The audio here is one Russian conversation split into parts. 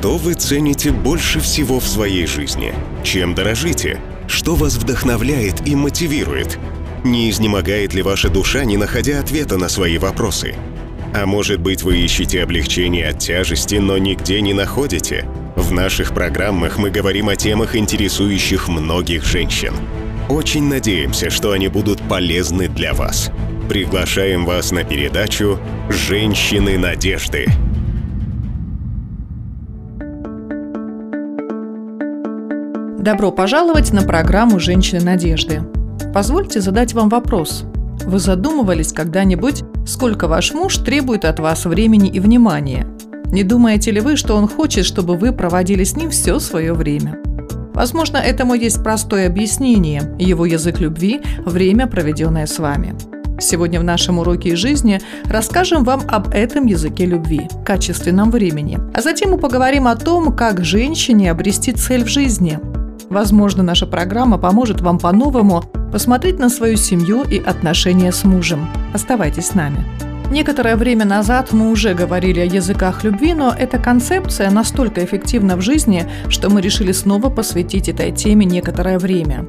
Что вы цените больше всего в своей жизни? Чем дорожите? Что вас вдохновляет и мотивирует? Не изнемогает ли ваша душа, не находя ответа на свои вопросы? А может быть, вы ищете облегчение от тяжести, но нигде не находите? В наших программах мы говорим о темах, интересующих многих женщин. Очень надеемся, что они будут полезны для вас. Приглашаем вас на передачу «Женщины надежды». Добро пожаловать на программу «Женщины надежды». Позвольте задать вам вопрос. Вы задумывались когда-нибудь, сколько ваш муж требует от вас времени и внимания? Не думаете ли вы, что он хочет, чтобы вы проводили с ним все свое время? Возможно, этому есть простое объяснение – его язык любви – время, проведенное с вами. Сегодня в нашем уроке из жизни расскажем вам об этом языке любви – качественном времени. А затем мы поговорим о том, как женщине обрести цель в жизни – Возможно, наша программа поможет вам по-новому посмотреть на свою семью и отношения с мужем. Оставайтесь с нами. Некоторое время назад мы уже говорили о языках любви, но эта концепция настолько эффективна в жизни, что мы решили снова посвятить этой теме некоторое время.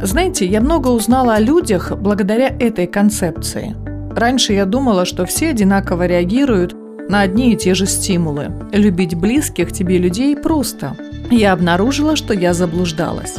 Знаете, я много узнала о людях благодаря этой концепции. Раньше я думала, что все одинаково реагируют на одни и те же стимулы. Любить близких тебе людей просто – я обнаружила, что я заблуждалась.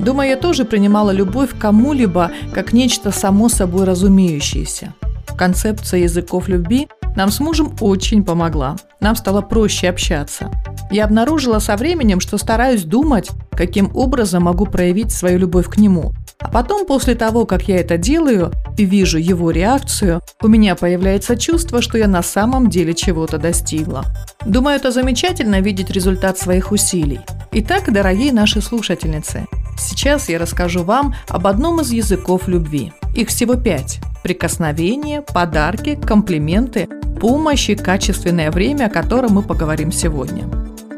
Думаю, я тоже принимала любовь к кому-либо как нечто само собой разумеющееся. Концепция языков любви нам с мужем очень помогла. Нам стало проще общаться. Я обнаружила со временем, что стараюсь думать, каким образом могу проявить свою любовь к нему. А потом, после того, как я это делаю и вижу его реакцию, у меня появляется чувство, что я на самом деле чего-то достигла. Думаю, это замечательно видеть результат своих усилий. Итак, дорогие наши слушательницы, сейчас я расскажу вам об одном из языков любви. Их всего пять. Прикосновения, подарки, комплименты, помощь и качественное время, о котором мы поговорим сегодня.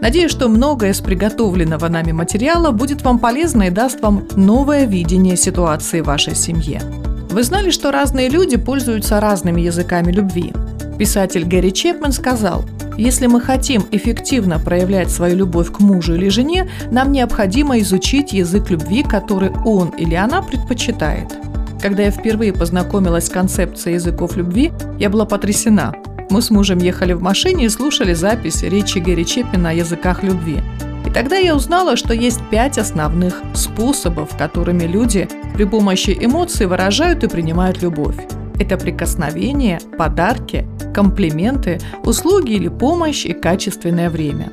Надеюсь, что многое из приготовленного нами материала будет вам полезно и даст вам новое видение ситуации в вашей семье. Вы знали, что разные люди пользуются разными языками любви? Писатель Гэри Чепмен сказал, если мы хотим эффективно проявлять свою любовь к мужу или жене, нам необходимо изучить язык любви, который он или она предпочитает. Когда я впервые познакомилась с концепцией языков любви, я была потрясена. Мы с мужем ехали в машине и слушали запись речи Гэри Чеппина о языках любви. И тогда я узнала, что есть пять основных способов, которыми люди при помощи эмоций выражают и принимают любовь. Это прикосновения, подарки, комплименты, услуги или помощь и качественное время.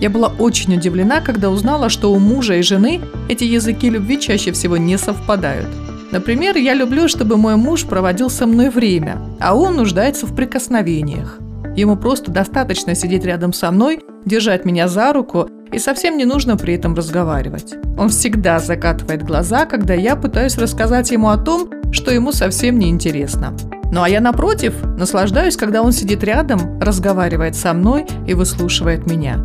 Я была очень удивлена, когда узнала, что у мужа и жены эти языки любви чаще всего не совпадают – Например, я люблю, чтобы мой муж проводил со мной время, а он нуждается в прикосновениях. Ему просто достаточно сидеть рядом со мной, держать меня за руку и совсем не нужно при этом разговаривать. Он всегда закатывает глаза, когда я пытаюсь рассказать ему о том, что ему совсем не интересно. Ну а я напротив, наслаждаюсь, когда он сидит рядом, разговаривает со мной и выслушивает меня.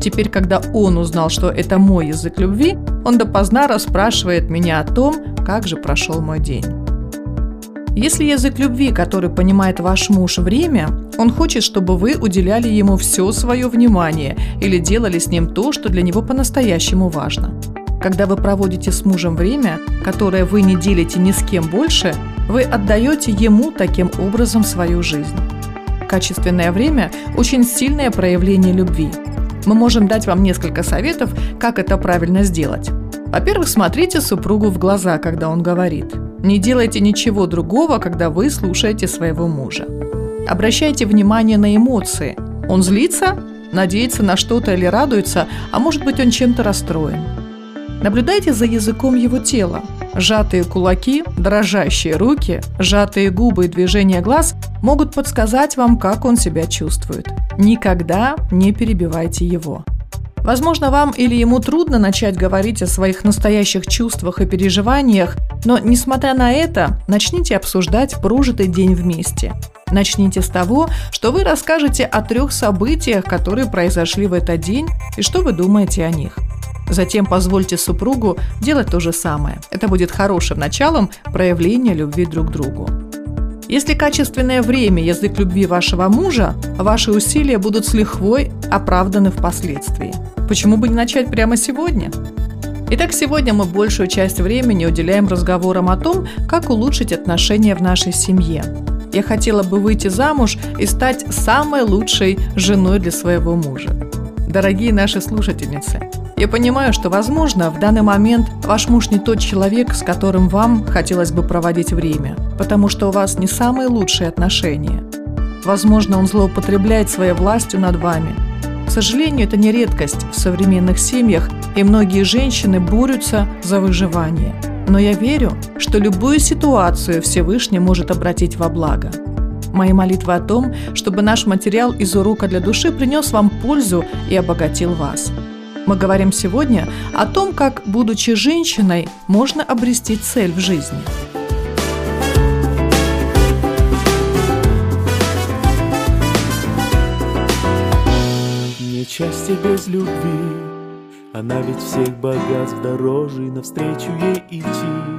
Теперь, когда он узнал, что это мой язык любви, он допоздна расспрашивает меня о том, как же прошел мой день. Если язык любви, который понимает ваш муж время, он хочет, чтобы вы уделяли ему все свое внимание или делали с ним то, что для него по-настоящему важно. Когда вы проводите с мужем время, которое вы не делите ни с кем больше, вы отдаете ему таким образом свою жизнь. Качественное время – очень сильное проявление любви – мы можем дать вам несколько советов, как это правильно сделать. Во-первых, смотрите супругу в глаза, когда он говорит. Не делайте ничего другого, когда вы слушаете своего мужа. Обращайте внимание на эмоции. Он злится, надеется на что-то или радуется, а может быть он чем-то расстроен. Наблюдайте за языком его тела. Сжатые кулаки, дрожащие руки, сжатые губы и движения глаз могут подсказать вам, как он себя чувствует. Никогда не перебивайте его. Возможно, вам или ему трудно начать говорить о своих настоящих чувствах и переживаниях, но, несмотря на это, начните обсуждать прожитый день вместе. Начните с того, что вы расскажете о трех событиях, которые произошли в этот день, и что вы думаете о них. Затем позвольте супругу делать то же самое. Это будет хорошим началом проявления любви друг к другу. Если качественное время – язык любви вашего мужа, ваши усилия будут с лихвой оправданы впоследствии. Почему бы не начать прямо сегодня? Итак, сегодня мы большую часть времени уделяем разговорам о том, как улучшить отношения в нашей семье. Я хотела бы выйти замуж и стать самой лучшей женой для своего мужа. Дорогие наши слушательницы, я понимаю, что, возможно, в данный момент ваш муж не тот человек, с которым вам хотелось бы проводить время, потому что у вас не самые лучшие отношения. Возможно, он злоупотребляет своей властью над вами. К сожалению, это не редкость в современных семьях, и многие женщины борются за выживание. Но я верю, что любую ситуацию Всевышний может обратить во благо. Мои молитвы о том, чтобы наш материал из урока для души принес вам пользу и обогатил вас. Мы говорим сегодня о том, как, будучи женщиной, можно обрести цель в жизни. Нечастье без любви, она ведь всех богатств дороже, навстречу ей идти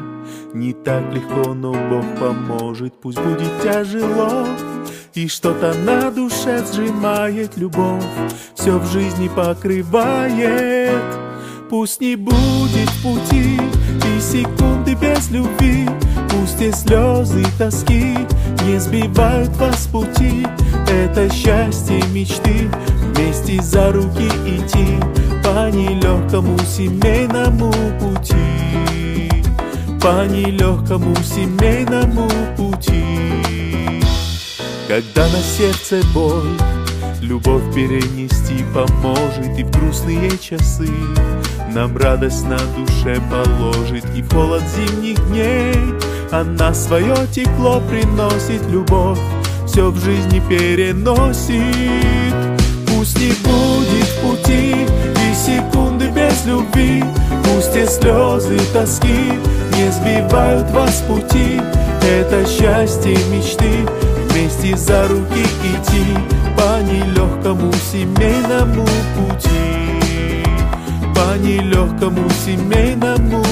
не так легко, но Бог поможет, пусть будет тяжело. И что-то на душе сжимает любовь, все в жизни покрывает. Пусть не будет пути и секунды без любви, Пусть и слезы и тоски не сбивают вас с пути. Это счастье мечты, вместе за руки идти по нелегкому семейному пути по нелегкому семейному пути. Когда на сердце боль, любовь перенести поможет и в грустные часы нам радость на душе положит и в холод зимних дней она свое тепло приносит, любовь все в жизни переносит. Пусть не будет пути и секунды без любви, пусть и слезы тоски не сбивают вас с пути. Это счастье мечты Вместе за руки идти По нелегкому семейному пути. По нелегкому семейному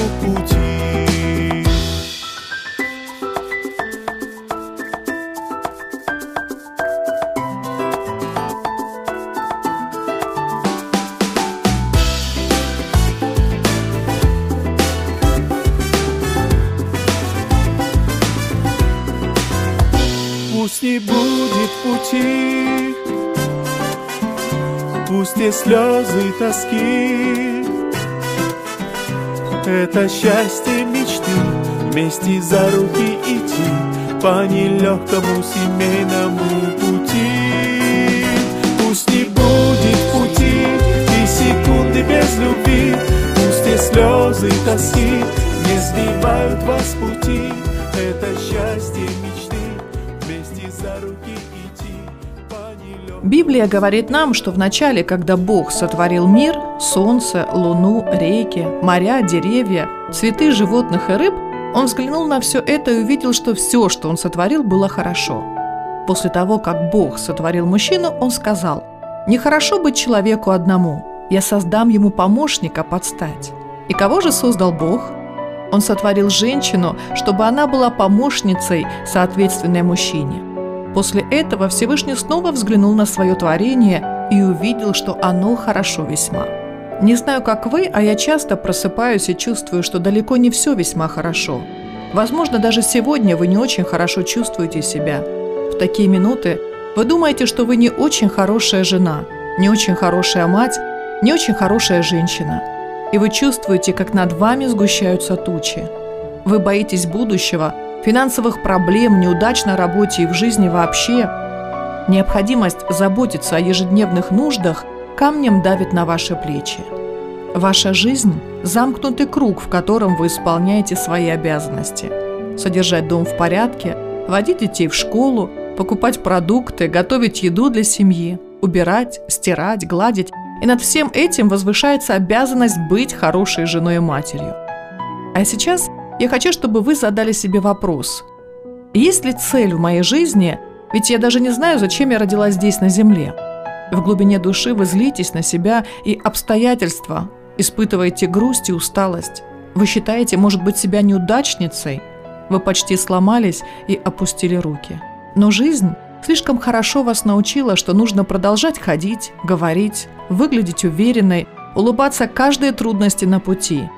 пути, пусть не слезы тоски. Это счастье мечты, вместе за руки идти по нелегкому семейному пути. Пусть не будет пути и секунды без любви, пусть и слезы тоски не сбивают вас пути. Это счастье мечты. Библия говорит нам, что в начале, когда Бог сотворил мир, солнце, луну, реки, моря, деревья, цветы, животных и рыб, Он взглянул на все это и увидел, что все, что Он сотворил, было хорошо. После того, как Бог сотворил мужчину, Он сказал, «Нехорошо быть человеку одному, я создам ему помощника подстать». И кого же создал Бог? Он сотворил женщину, чтобы она была помощницей, соответственной мужчине. После этого Всевышний снова взглянул на свое творение и увидел, что оно хорошо весьма. Не знаю, как вы, а я часто просыпаюсь и чувствую, что далеко не все весьма хорошо. Возможно, даже сегодня вы не очень хорошо чувствуете себя. В такие минуты вы думаете, что вы не очень хорошая жена, не очень хорошая мать, не очень хорошая женщина. И вы чувствуете, как над вами сгущаются тучи. Вы боитесь будущего – финансовых проблем, неудач на работе и в жизни вообще. Необходимость заботиться о ежедневных нуждах камнем давит на ваши плечи. Ваша жизнь – замкнутый круг, в котором вы исполняете свои обязанности. Содержать дом в порядке, водить детей в школу, покупать продукты, готовить еду для семьи, убирать, стирать, гладить. И над всем этим возвышается обязанность быть хорошей женой и матерью. А сейчас я хочу, чтобы вы задали себе вопрос. Есть ли цель в моей жизни? Ведь я даже не знаю, зачем я родилась здесь на Земле. В глубине души вы злитесь на себя и обстоятельства, испытываете грусть и усталость. Вы считаете, может быть, себя неудачницей? Вы почти сломались и опустили руки. Но жизнь слишком хорошо вас научила, что нужно продолжать ходить, говорить, выглядеть уверенной, улыбаться каждой трудности на пути.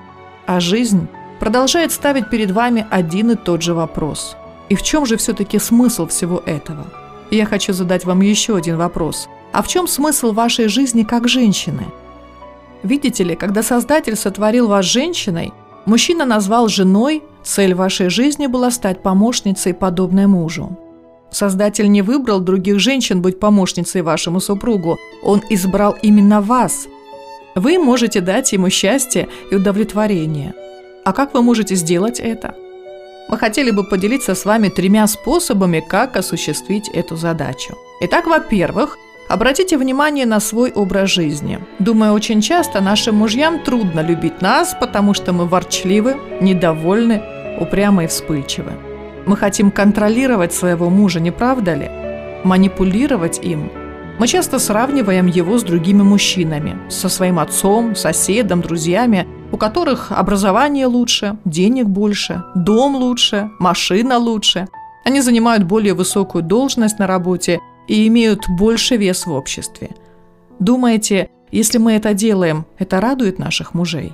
А жизнь продолжает ставить перед вами один и тот же вопрос. И в чем же все-таки смысл всего этого? я хочу задать вам еще один вопрос. А в чем смысл вашей жизни как женщины? Видите ли, когда Создатель сотворил вас женщиной, мужчина назвал женой, цель вашей жизни была стать помощницей, подобной мужу. Создатель не выбрал других женщин быть помощницей вашему супругу, он избрал именно вас. Вы можете дать ему счастье и удовлетворение. А как вы можете сделать это? Мы хотели бы поделиться с вами тремя способами, как осуществить эту задачу. Итак, во-первых, Обратите внимание на свой образ жизни. Думаю, очень часто нашим мужьям трудно любить нас, потому что мы ворчливы, недовольны, упрямы и вспыльчивы. Мы хотим контролировать своего мужа, не правда ли? Манипулировать им. Мы часто сравниваем его с другими мужчинами, со своим отцом, соседом, друзьями, у которых образование лучше, денег больше, дом лучше, машина лучше. Они занимают более высокую должность на работе и имеют больше вес в обществе. Думаете, если мы это делаем, это радует наших мужей?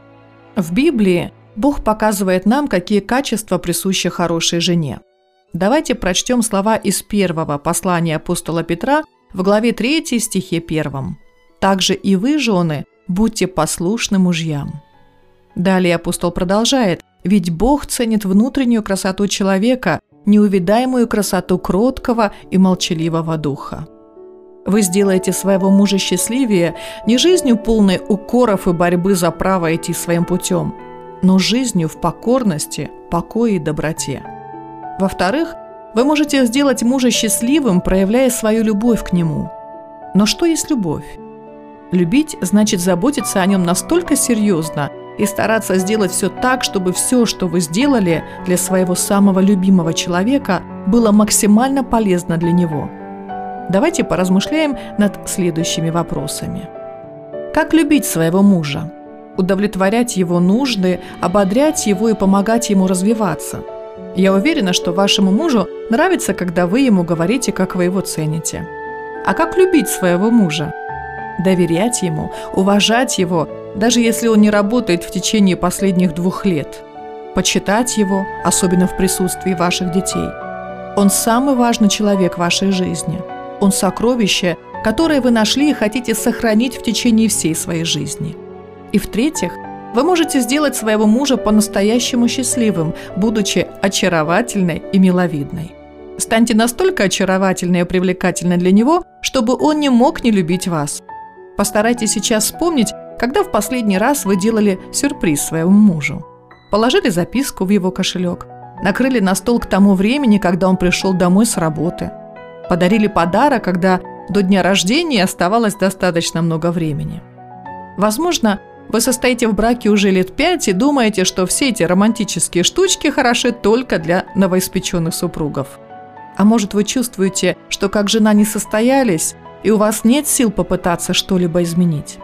В Библии Бог показывает нам, какие качества присущи хорошей жене. Давайте прочтем слова из первого послания апостола Петра в главе 3 стихе 1. «Также и вы, жены, будьте послушны мужьям». Далее апостол продолжает, «Ведь Бог ценит внутреннюю красоту человека, неувидаемую красоту кроткого и молчаливого духа. Вы сделаете своего мужа счастливее не жизнью полной укоров и борьбы за право идти своим путем, но жизнью в покорности, покое и доброте. Во-вторых, вы можете сделать мужа счастливым, проявляя свою любовь к нему. Но что есть любовь? Любить значит заботиться о нем настолько серьезно – и стараться сделать все так, чтобы все, что вы сделали для своего самого любимого человека, было максимально полезно для него. Давайте поразмышляем над следующими вопросами. Как любить своего мужа? Удовлетворять его нужды, ободрять его и помогать ему развиваться. Я уверена, что вашему мужу нравится, когда вы ему говорите, как вы его цените. А как любить своего мужа? Доверять ему, уважать его даже если он не работает в течение последних двух лет. Почитать его, особенно в присутствии ваших детей. Он самый важный человек вашей жизни. Он сокровище, которое вы нашли и хотите сохранить в течение всей своей жизни. И в-третьих, вы можете сделать своего мужа по-настоящему счастливым, будучи очаровательной и миловидной. Станьте настолько очаровательной и привлекательной для него, чтобы он не мог не любить вас. Постарайтесь сейчас вспомнить, когда в последний раз вы делали сюрприз своему мужу? Положили записку в его кошелек, накрыли на стол к тому времени, когда он пришел домой с работы, подарили подарок, когда до дня рождения оставалось достаточно много времени. Возможно, вы состоите в браке уже лет пять и думаете, что все эти романтические штучки хороши только для новоиспеченных супругов. А может, вы чувствуете, что как жена не состоялись, и у вас нет сил попытаться что-либо изменить?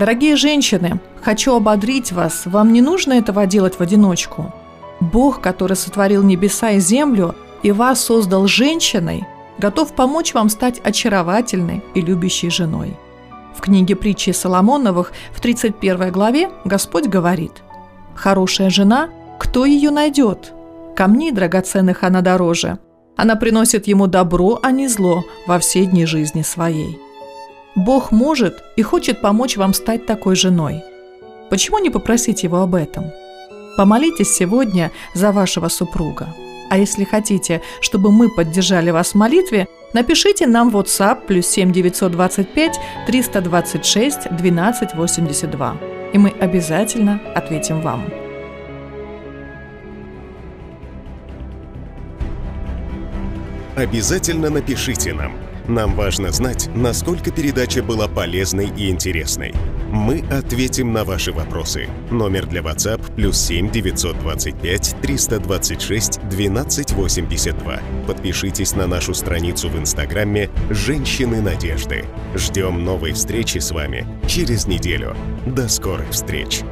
Дорогие женщины, хочу ободрить вас, вам не нужно этого делать в одиночку. Бог, который сотворил небеса и землю и вас создал женщиной, готов помочь вам стать очаровательной и любящей женой. В книге притчи Соломоновых в 31 главе Господь говорит «Хорошая жена, кто ее найдет? Камней драгоценных она дороже. Она приносит ему добро, а не зло во все дни жизни своей». Бог может и хочет помочь вам стать такой женой. Почему не попросить Его об этом? Помолитесь сегодня за вашего супруга. А если хотите, чтобы мы поддержали вас в молитве, напишите нам в WhatsApp плюс 7 925 326 1282, и мы обязательно ответим вам. Обязательно напишите нам – нам важно знать, насколько передача была полезной и интересной. Мы ответим на ваши вопросы. Номер для WhatsApp плюс 7 925 326 1282. Подпишитесь на нашу страницу в Инстаграме «Женщины надежды». Ждем новой встречи с вами через неделю. До скорых встреч!